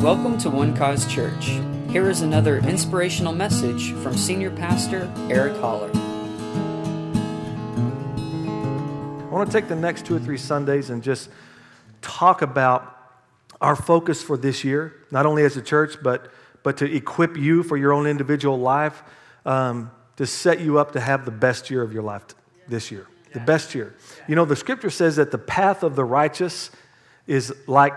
Welcome to One Cause Church. Here is another inspirational message from Senior Pastor Eric Holler. I want to take the next two or three Sundays and just talk about our focus for this year, not only as a church, but, but to equip you for your own individual life, um, to set you up to have the best year of your life this year. The best year. You know, the scripture says that the path of the righteous is like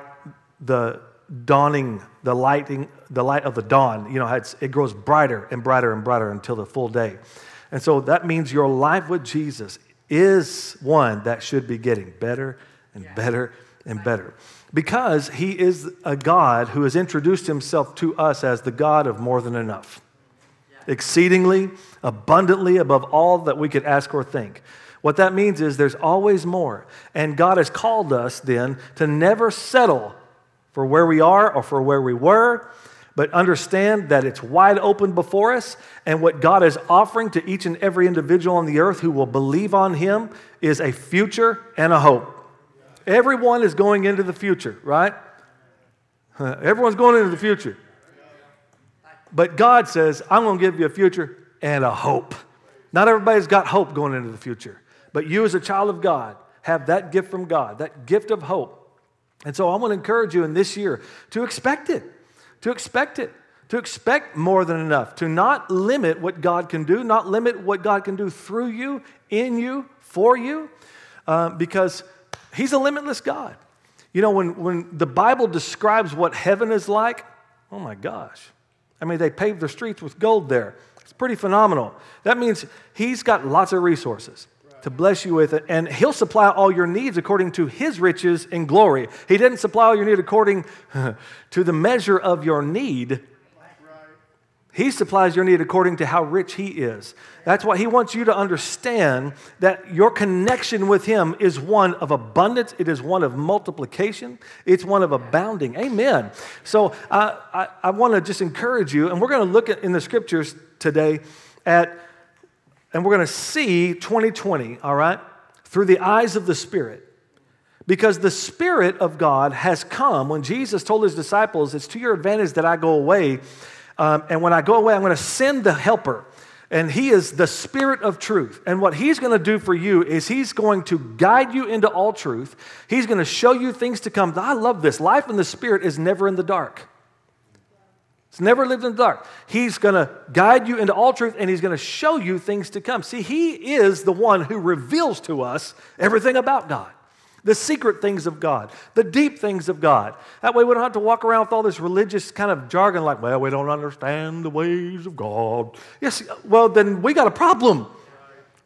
the dawning, the lighting, the light of the dawn. You know, it grows brighter and brighter and brighter until the full day. And so that means your life with Jesus is one that should be getting better and better and better. Because he is a God who has introduced himself to us as the God of more than enough, exceedingly, abundantly above all that we could ask or think. What that means is there's always more. And God has called us then to never settle for where we are or for where we were, but understand that it's wide open before us. And what God is offering to each and every individual on the earth who will believe on Him is a future and a hope. Everyone is going into the future, right? Everyone's going into the future. But God says, I'm going to give you a future and a hope. Not everybody's got hope going into the future. But you, as a child of God, have that gift from God, that gift of hope. And so I want to encourage you in this year to expect it, to expect it, to expect more than enough, to not limit what God can do, not limit what God can do through you, in you, for you, uh, because He's a limitless God. You know, when, when the Bible describes what heaven is like, oh my gosh. I mean, they paved their streets with gold there. It's pretty phenomenal. That means He's got lots of resources to bless you with it, and He'll supply all your needs according to His riches in glory. He didn't supply all your need according to the measure of your need. He supplies your need according to how rich He is. That's why He wants you to understand that your connection with Him is one of abundance, it is one of multiplication, it's one of abounding. Amen. So uh, I, I want to just encourage you, and we're going to look at in the scriptures today at and we're going to see 2020, all right, through the eyes of the Spirit. Because the Spirit of God has come when Jesus told his disciples, It's to your advantage that I go away. Um, and when I go away, I'm going to send the helper. And he is the Spirit of truth. And what he's going to do for you is he's going to guide you into all truth. He's going to show you things to come. I love this. Life in the Spirit is never in the dark. It's never lived in the dark. He's going to guide you into all truth and he's going to show you things to come. See, he is the one who reveals to us everything about God. The secret things of God, the deep things of God. That way we don't have to walk around with all this religious kind of jargon like, well, we don't understand the ways of God. Yes, well, then we got a problem.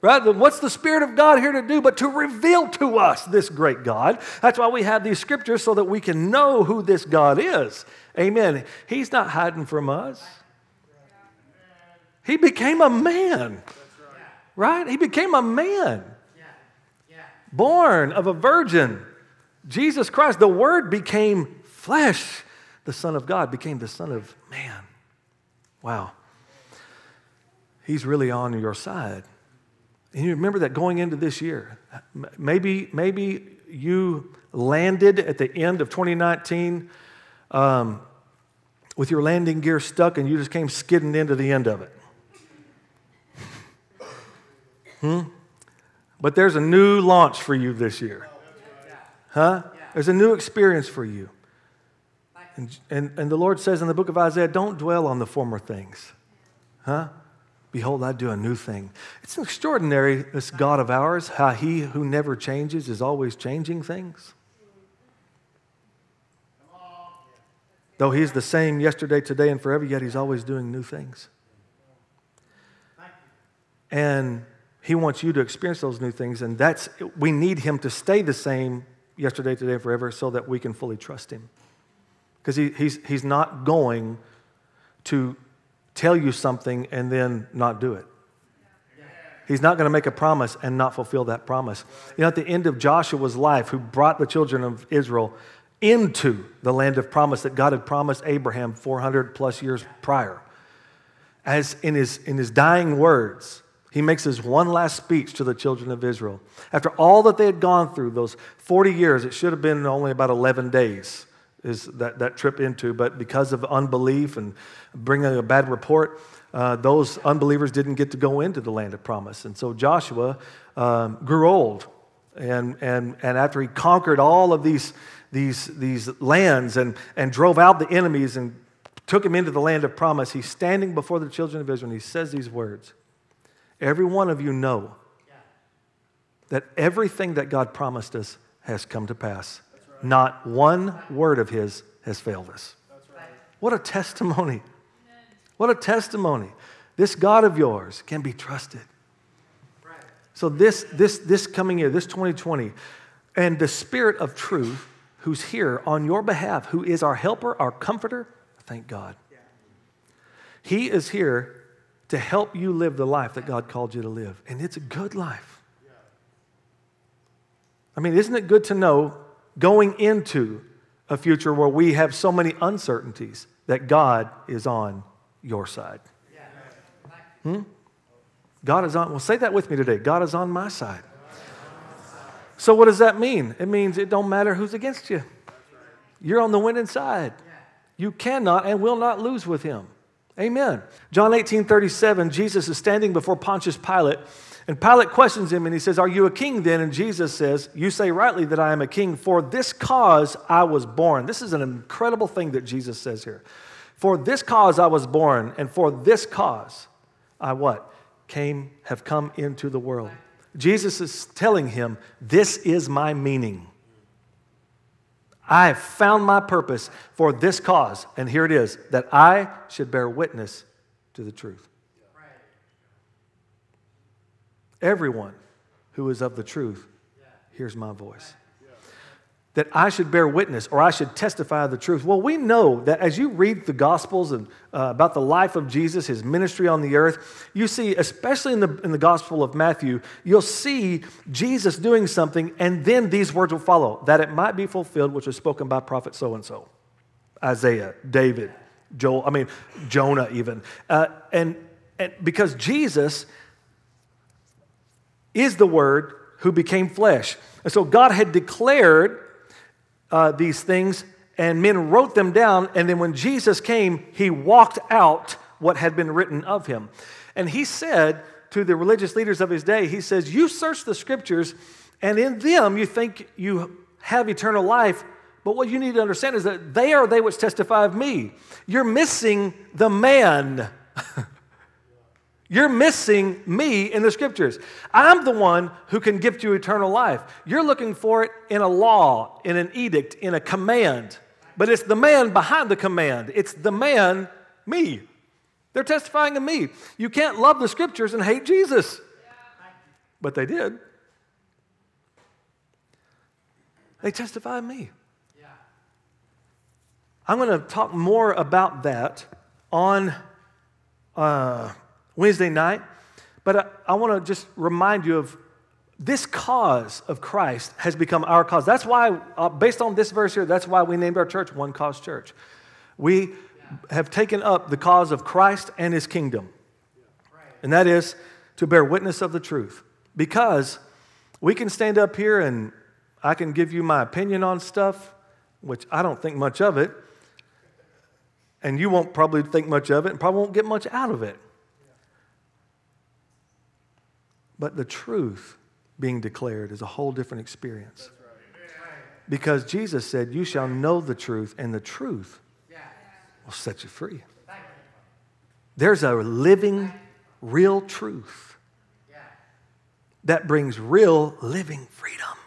Right? What's the Spirit of God here to do but to reveal to us this great God? That's why we have these scriptures so that we can know who this God is. Amen. He's not hiding from us. He became a man. Right? He became a man. Born of a virgin. Jesus Christ, the Word became flesh. The Son of God became the Son of man. Wow. He's really on your side. And you remember that going into this year. Maybe, maybe you landed at the end of 2019 um, with your landing gear stuck and you just came skidding into the end of it. Hmm? But there's a new launch for you this year. Huh? There's a new experience for you. And, and, and the Lord says in the book of Isaiah, don't dwell on the former things. Huh? Behold, I do a new thing. It's extraordinary, this God of ours, how he who never changes is always changing things. Though he's the same yesterday, today, and forever, yet he's always doing new things. And he wants you to experience those new things, and that's we need him to stay the same yesterday, today, and forever so that we can fully trust him. Because he, he's, he's not going to tell you something and then not do it. He's not going to make a promise and not fulfill that promise. You know, at the end of Joshua's life, who brought the children of Israel into the land of promise that God had promised Abraham 400 plus years prior. As in his, in his dying words, he makes his one last speech to the children of Israel. After all that they had gone through, those 40 years, it should have been only about 11 days. Is that, that trip into, but because of unbelief and bringing a bad report, uh, those unbelievers didn't get to go into the land of promise. And so Joshua um, grew old. And, and, and after he conquered all of these, these, these lands and, and drove out the enemies and took him into the land of promise, he's standing before the children of Israel and he says these words Every one of you know that everything that God promised us has come to pass. Not one word of his has failed us. What a testimony. What a testimony. This God of yours can be trusted. So this, this, this coming year, this 2020, and the Spirit of truth who's here on your behalf, who is our helper, our comforter, thank God. He is here to help you live the life that God called you to live. And it's a good life. I mean, isn't it good to know going into a future where we have so many uncertainties that God is on your side? Hmm? God is on, well, say that with me today. God is on my side. So, what does that mean? It means it don't matter who's against you. You're on the winning side. You cannot and will not lose with him. Amen. John 18 37, Jesus is standing before Pontius Pilate and Pilate questions him and he says, Are you a king then? And Jesus says, You say rightly that I am a king. For this cause I was born. This is an incredible thing that Jesus says here. For this cause I was born, and for this cause I what? Came, have come into the world. Jesus is telling him, This is my meaning. I have found my purpose for this cause, and here it is that I should bear witness to the truth. Everyone who is of the truth hears my voice. That I should bear witness or I should testify the truth. Well, we know that as you read the Gospels and uh, about the life of Jesus, his ministry on the earth, you see, especially in the, in the Gospel of Matthew, you'll see Jesus doing something, and then these words will follow that it might be fulfilled, which was spoken by prophet so and so Isaiah, David, Joel, I mean, Jonah, even. Uh, and, and because Jesus is the Word who became flesh. And so God had declared uh, these things, and men wrote them down. And then when Jesus came, he walked out what had been written of him. And he said to the religious leaders of his day, He says, You search the scriptures, and in them you think you have eternal life. But what you need to understand is that they are they which testify of me. You're missing the man. You're missing me in the scriptures. I'm the one who can give you eternal life. You're looking for it in a law, in an edict, in a command. But it's the man behind the command. It's the man, me. They're testifying of me. You can't love the scriptures and hate Jesus. But they did. They testify me. I'm going to talk more about that on. Uh, Wednesday night. But I, I want to just remind you of this cause of Christ has become our cause. That's why, uh, based on this verse here, that's why we named our church One Cause Church. We have taken up the cause of Christ and his kingdom, and that is to bear witness of the truth. Because we can stand up here and I can give you my opinion on stuff, which I don't think much of it, and you won't probably think much of it and probably won't get much out of it. But the truth being declared is a whole different experience. Because Jesus said, You shall know the truth, and the truth will set you free. There's a living, real truth that brings real, living freedom.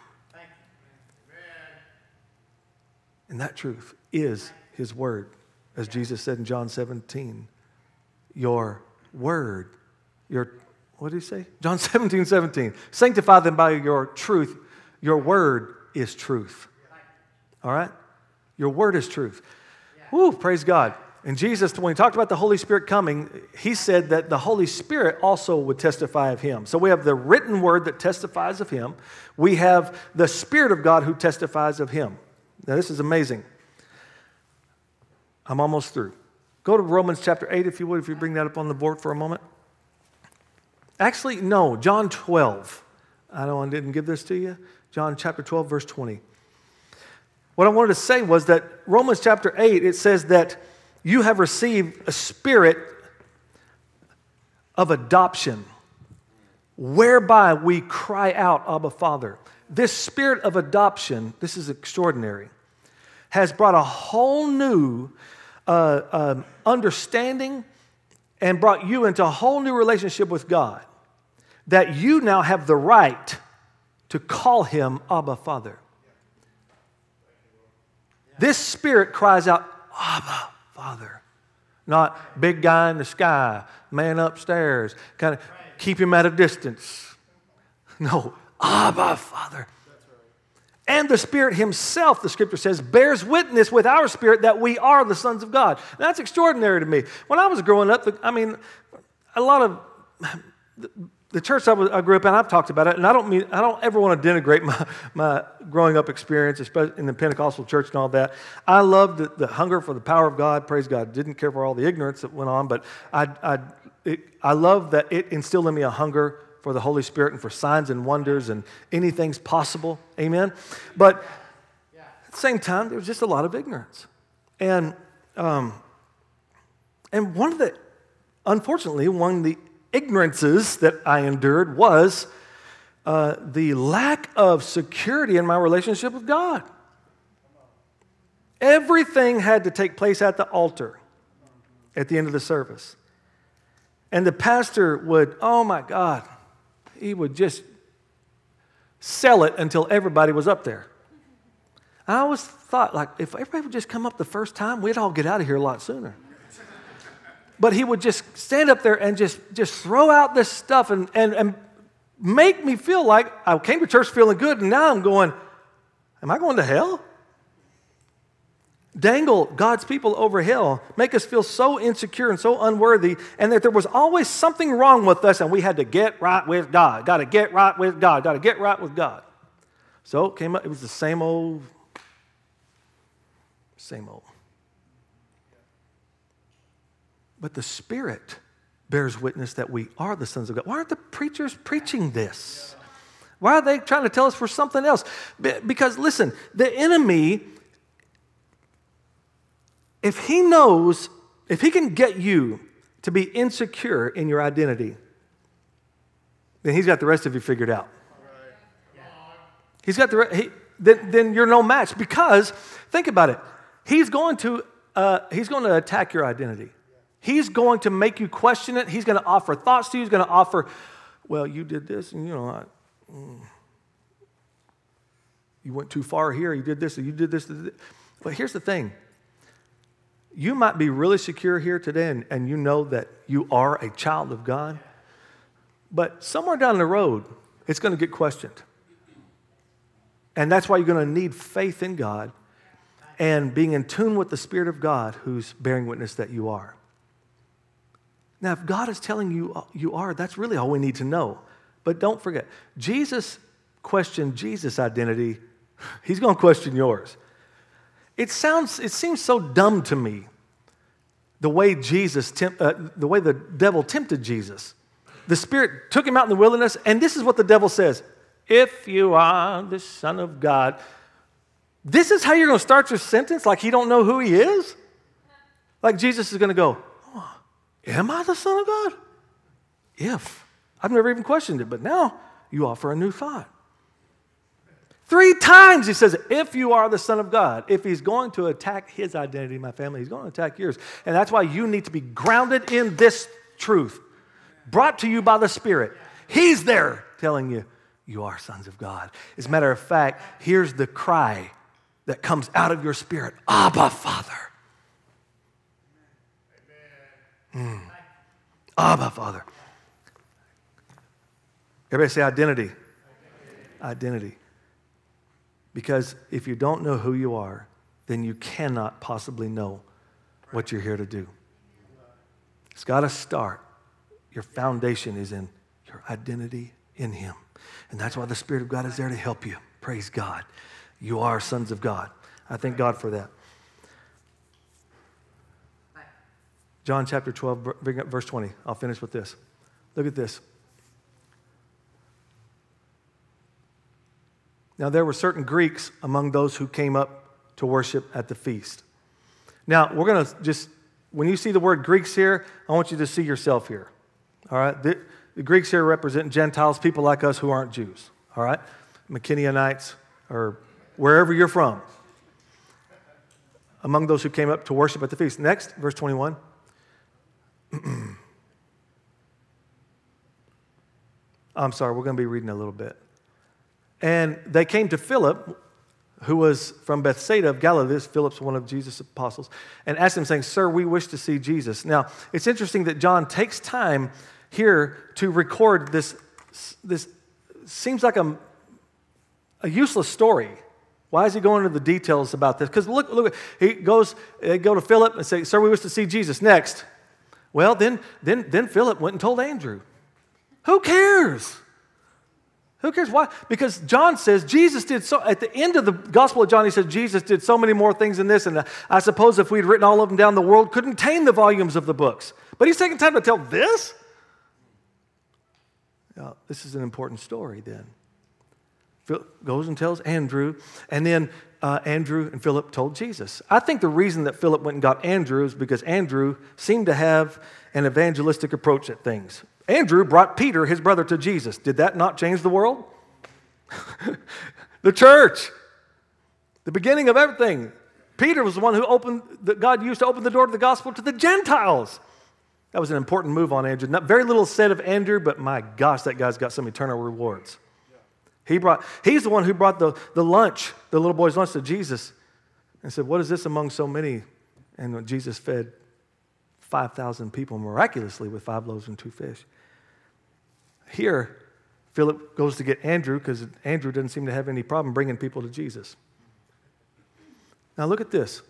And that truth is His Word. As Jesus said in John 17, your Word, your what did he say? John 17, 17. Sanctify them by your truth. Your word is truth. All right? Your word is truth. Woo, praise God. And Jesus, when he talked about the Holy Spirit coming, he said that the Holy Spirit also would testify of him. So we have the written word that testifies of him. We have the Spirit of God who testifies of him. Now, this is amazing. I'm almost through. Go to Romans chapter 8, if you would, if you bring that up on the board for a moment. Actually, no, John 12. I know I didn't give this to you. John chapter 12, verse 20. What I wanted to say was that Romans chapter 8, it says that you have received a spirit of adoption, whereby we cry out, Abba, Father. This spirit of adoption, this is extraordinary, has brought a whole new uh, uh, understanding and brought you into a whole new relationship with God. That you now have the right to call him Abba, Father. This spirit cries out, Abba, Father. Not big guy in the sky, man upstairs, kind of keep him at a distance. No, Abba, Father. And the Spirit Himself, the scripture says, bears witness with our spirit that we are the sons of God. That's extraordinary to me. When I was growing up, I mean, a lot of the church I, was, I, grew up in, I've talked about it, and I don't mean I don't ever want to denigrate my, my growing up experience, especially in the Pentecostal church and all that. I loved the, the hunger for the power of God. Praise God. Didn't care for all the ignorance that went on, but I I, it, I love that it instilled in me a hunger for the Holy Spirit and for signs and wonders and anything's possible. Amen. But at the same time, there was just a lot of ignorance, and um, and one of the unfortunately one of the ignorances that I endured was uh, the lack of security in my relationship with God. Everything had to take place at the altar at the end of the service. And the pastor would, oh my God, he would just sell it until everybody was up there. I always thought, like, if everybody would just come up the first time, we'd all get out of here a lot sooner but he would just stand up there and just, just throw out this stuff and, and, and make me feel like I came to church feeling good, and now I'm going, Am I going to hell? Dangle God's people over hell, make us feel so insecure and so unworthy, and that there was always something wrong with us, and we had to get right with God. Got to get right with God. Got to get right with God. So it came up, it was the same old, same old. But the Spirit bears witness that we are the sons of God. Why aren't the preachers preaching this? Why are they trying to tell us we're something else? Because listen, the enemy, if he knows, if he can get you to be insecure in your identity, then he's got the rest of you figured out. He's got the he, then, then you're no match because think about it. He's going to uh, he's going to attack your identity. He's going to make you question it. He's going to offer thoughts to you. He's going to offer, well, you did this, and you know, I, mm, you went too far here. You did this, and you did this. But here's the thing you might be really secure here today, and, and you know that you are a child of God. But somewhere down the road, it's going to get questioned. And that's why you're going to need faith in God and being in tune with the Spirit of God who's bearing witness that you are. Now, if God is telling you uh, you are, that's really all we need to know. But don't forget, Jesus questioned Jesus' identity. He's going to question yours. It sounds, it seems so dumb to me the way Jesus, uh, the way the devil tempted Jesus. The Spirit took him out in the wilderness, and this is what the devil says If you are the Son of God, this is how you're going to start your sentence like he don't know who he is? Like Jesus is going to go, Am I the Son of God? If. I've never even questioned it, but now you offer a new thought. Three times he says, if you are the Son of God, if he's going to attack his identity, my family, he's going to attack yours. And that's why you need to be grounded in this truth, brought to you by the Spirit. He's there telling you, you are sons of God. As a matter of fact, here's the cry that comes out of your spirit Abba, Father. Mm. Abba, Father. Everybody say identity. Identity. Because if you don't know who you are, then you cannot possibly know what you're here to do. It's got to start. Your foundation is in your identity in Him. And that's why the Spirit of God is there to help you. Praise God. You are sons of God. I thank God for that. John chapter 12, verse 20. I'll finish with this. Look at this. Now, there were certain Greeks among those who came up to worship at the feast. Now, we're going to just, when you see the word Greeks here, I want you to see yourself here. All right? The, the Greeks here represent Gentiles, people like us who aren't Jews. All right? McKinneyanites, or wherever you're from. Among those who came up to worship at the feast. Next, verse 21. I'm sorry, we're going to be reading a little bit. And they came to Philip, who was from Bethsaida of Galilee. This Philip's one of Jesus' apostles, and asked him, saying, Sir, we wish to see Jesus. Now, it's interesting that John takes time here to record this, this seems like a, a useless story. Why is he going into the details about this? Because look, look, he goes, they go to Philip and say, Sir, we wish to see Jesus. Next. Well, then, then, then Philip went and told Andrew. Who cares? Who cares? Why? Because John says Jesus did so, at the end of the Gospel of John, he says Jesus did so many more things than this. And I suppose if we'd written all of them down, the world couldn't contain the volumes of the books. But he's taking time to tell this? Yeah, this is an important story then. Goes and tells Andrew, and then uh, Andrew and Philip told Jesus. I think the reason that Philip went and got Andrew is because Andrew seemed to have an evangelistic approach at things. Andrew brought Peter, his brother, to Jesus. Did that not change the world? the church, the beginning of everything. Peter was the one who opened, that God used to open the door to the gospel to the Gentiles. That was an important move on Andrew. Not very little said of Andrew, but my gosh, that guy's got some eternal rewards. He brought, he's the one who brought the, the lunch, the little boy's lunch to Jesus and said, What is this among so many? And Jesus fed 5,000 people miraculously with five loaves and two fish. Here, Philip goes to get Andrew because Andrew doesn't seem to have any problem bringing people to Jesus. Now, look at this.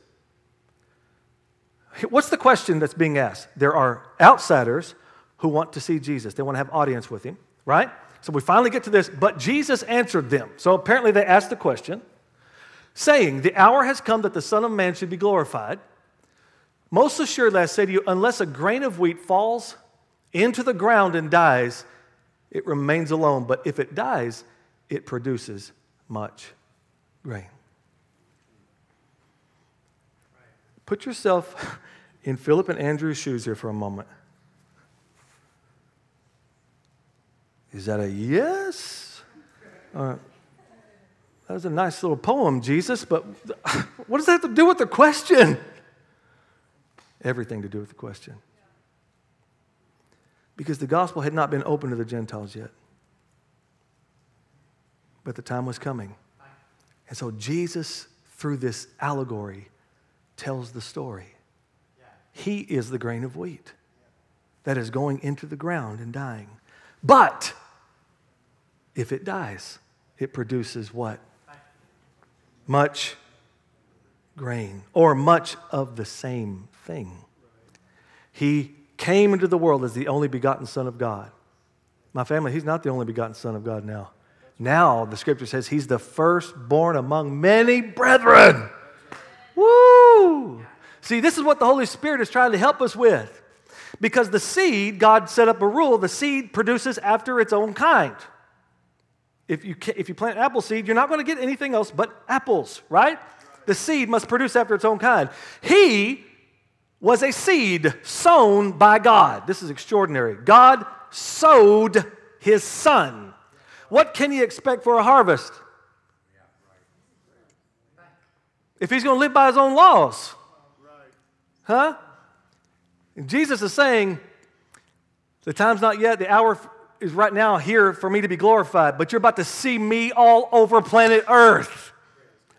What's the question that's being asked? There are outsiders who want to see Jesus, they want to have audience with him, right? So we finally get to this, but Jesus answered them. So apparently they asked the question, saying, The hour has come that the Son of Man should be glorified. Most assuredly, I say to you, unless a grain of wheat falls into the ground and dies, it remains alone. But if it dies, it produces much grain. Put yourself in Philip and Andrew's shoes here for a moment. Is that a yes? That was a nice little poem, Jesus, but what does that have to do with the question? Everything to do with the question because the gospel had not been open to the Gentiles yet. But the time was coming. And so Jesus, through this allegory, tells the story. He is the grain of wheat that is going into the ground and dying. But if it dies, it produces what? Much grain, or much of the same thing. He came into the world as the only begotten Son of God. My family, he's not the only begotten Son of God now. Now, the scripture says he's the firstborn among many brethren. Woo! See, this is what the Holy Spirit is trying to help us with. Because the seed, God set up a rule, the seed produces after its own kind. If you, if you plant apple seed, you're not going to get anything else but apples, right? The seed must produce after its own kind. He was a seed sown by God. This is extraordinary. God sowed his son. What can you expect for a harvest? If he's going to live by his own laws. Huh? And Jesus is saying, the time's not yet, the hour is right now here for me to be glorified, but you're about to see me all over planet Earth.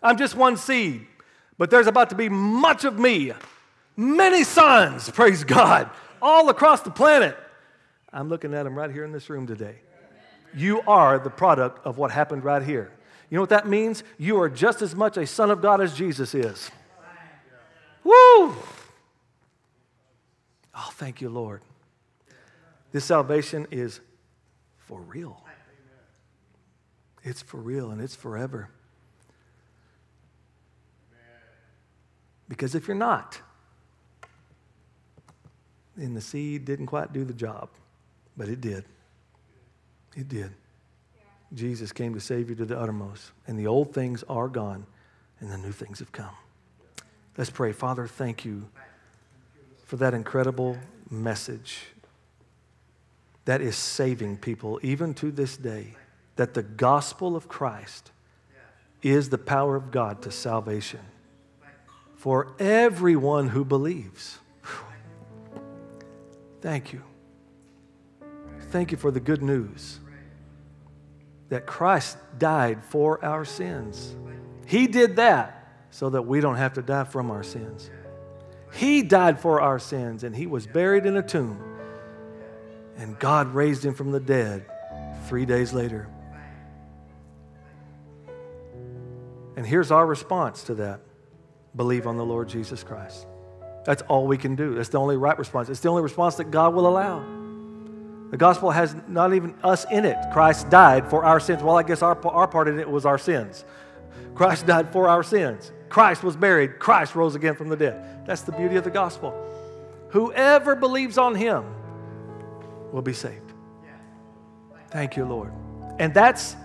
I'm just one seed, but there's about to be much of me many sons, praise God, all across the planet. I'm looking at them right here in this room today. You are the product of what happened right here. You know what that means? You are just as much a son of God as Jesus is. Woo! Oh, thank you, Lord. This salvation is for real. It's for real and it's forever. Because if you're not, and the seed didn't quite do the job, but it did. It did. Jesus came to save you to the uttermost, and the old things are gone, and the new things have come. Let's pray. Father, thank you for that incredible message that is saving people even to this day. That the gospel of Christ is the power of God to salvation for everyone who believes. Thank you. Thank you for the good news that Christ died for our sins. He did that so that we don't have to die from our sins. He died for our sins and he was buried in a tomb. And God raised him from the dead three days later. And here's our response to that believe on the Lord Jesus Christ. That's all we can do. That's the only right response. It's the only response that God will allow. The gospel has not even us in it. Christ died for our sins. Well, I guess our, our part in it was our sins. Christ died for our sins. Christ was buried. Christ rose again from the dead. That's the beauty of the gospel. Whoever believes on him will be saved. Thank you, Lord. And that's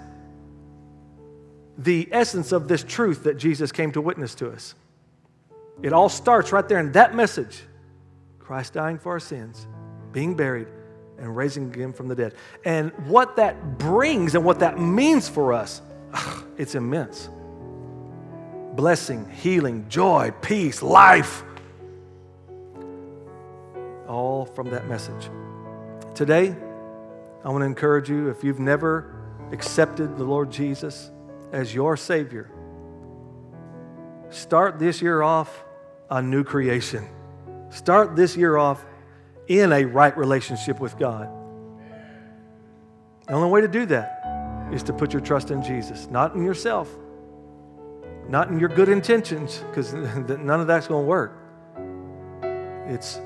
the essence of this truth that Jesus came to witness to us. It all starts right there in that message Christ dying for our sins, being buried, and raising again from the dead. And what that brings and what that means for us, it's immense. Blessing, healing, joy, peace, life. All from that message. Today, I want to encourage you if you've never accepted the Lord Jesus as your Savior, start this year off a new creation. Start this year off in a right relationship with God. The only way to do that is to put your trust in Jesus, not in yourself, not in your good intentions, because none of that's going to work. It's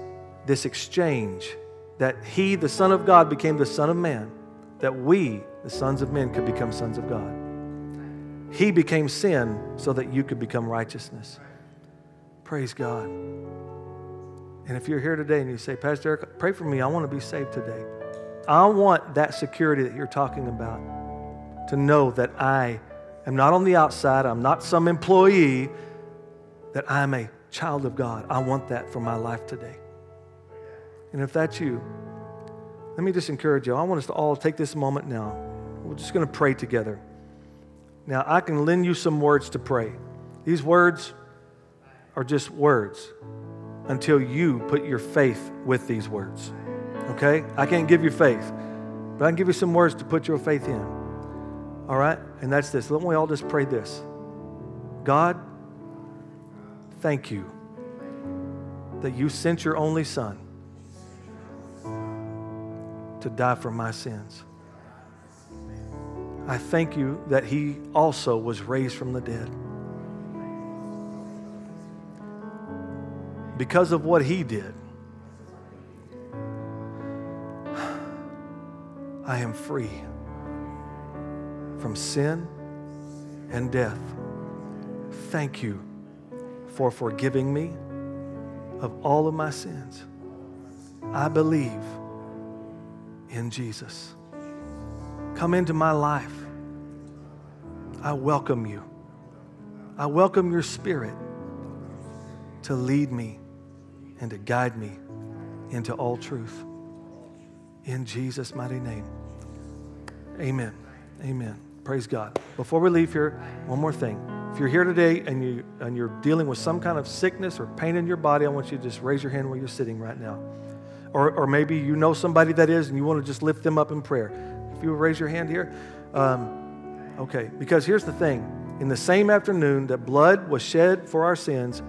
this exchange that He, the Son of God, became the Son of Man, that we, the sons of men, could become sons of God. He became sin so that you could become righteousness. Praise God. And if you're here today and you say, Pastor Eric, pray for me, I want to be saved today. I want that security that you're talking about to know that I am not on the outside, I'm not some employee, that I'm a child of God. I want that for my life today. And if that's you, let me just encourage you. I want us to all take this moment now. We're just going to pray together. Now, I can lend you some words to pray. These words are just words until you put your faith with these words. Okay? I can't give you faith, but I can give you some words to put your faith in. All right? And that's this. Let me all just pray this God, thank you that you sent your only Son to die for my sins. I thank you that he also was raised from the dead. Because of what he did, I am free from sin and death. Thank you for forgiving me of all of my sins. I believe in Jesus. Come into my life. I welcome you. I welcome your spirit to lead me and to guide me into all truth. In Jesus' mighty name. Amen. Amen. Praise God. Before we leave here, one more thing. If you're here today and, you, and you're dealing with some kind of sickness or pain in your body, I want you to just raise your hand where you're sitting right now. Or, or maybe you know somebody that is and you want to just lift them up in prayer. If you would raise your hand here. Um, okay, because here's the thing. In the same afternoon that blood was shed for our sins,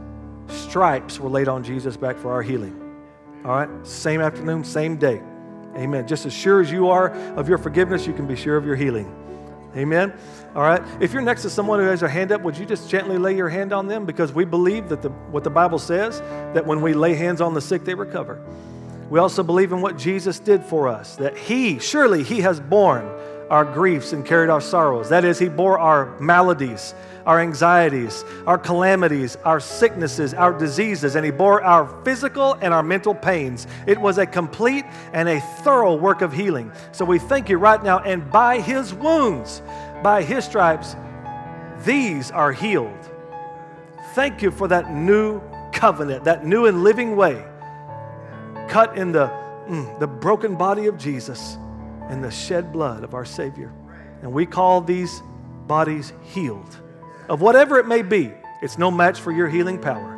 stripes were laid on Jesus' back for our healing. All right? Same afternoon, same day. Amen. Just as sure as you are of your forgiveness, you can be sure of your healing. Amen. All right. If you're next to someone who has their hand up, would you just gently lay your hand on them? Because we believe that the, what the Bible says, that when we lay hands on the sick, they recover. We also believe in what Jesus did for us, that He, surely He has borne our griefs and carried our sorrows. That is, He bore our maladies, our anxieties, our calamities, our sicknesses, our diseases, and He bore our physical and our mental pains. It was a complete and a thorough work of healing. So we thank you right now, and by His wounds, by His stripes, these are healed. thank you for that new covenant, that new and living way, cut in the, mm, the broken body of Jesus and the shed blood of our Savior. And we call these bodies healed. Of whatever it may be, it's no match for your healing power.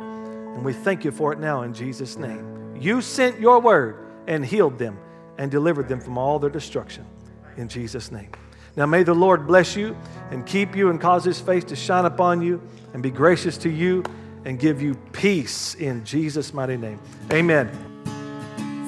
And we thank you for it now in Jesus' name. You sent your word and healed them and delivered them from all their destruction in Jesus' name. Now may the Lord bless you and keep you and cause his face to shine upon you and be gracious to you and give you peace in Jesus' mighty name. Amen.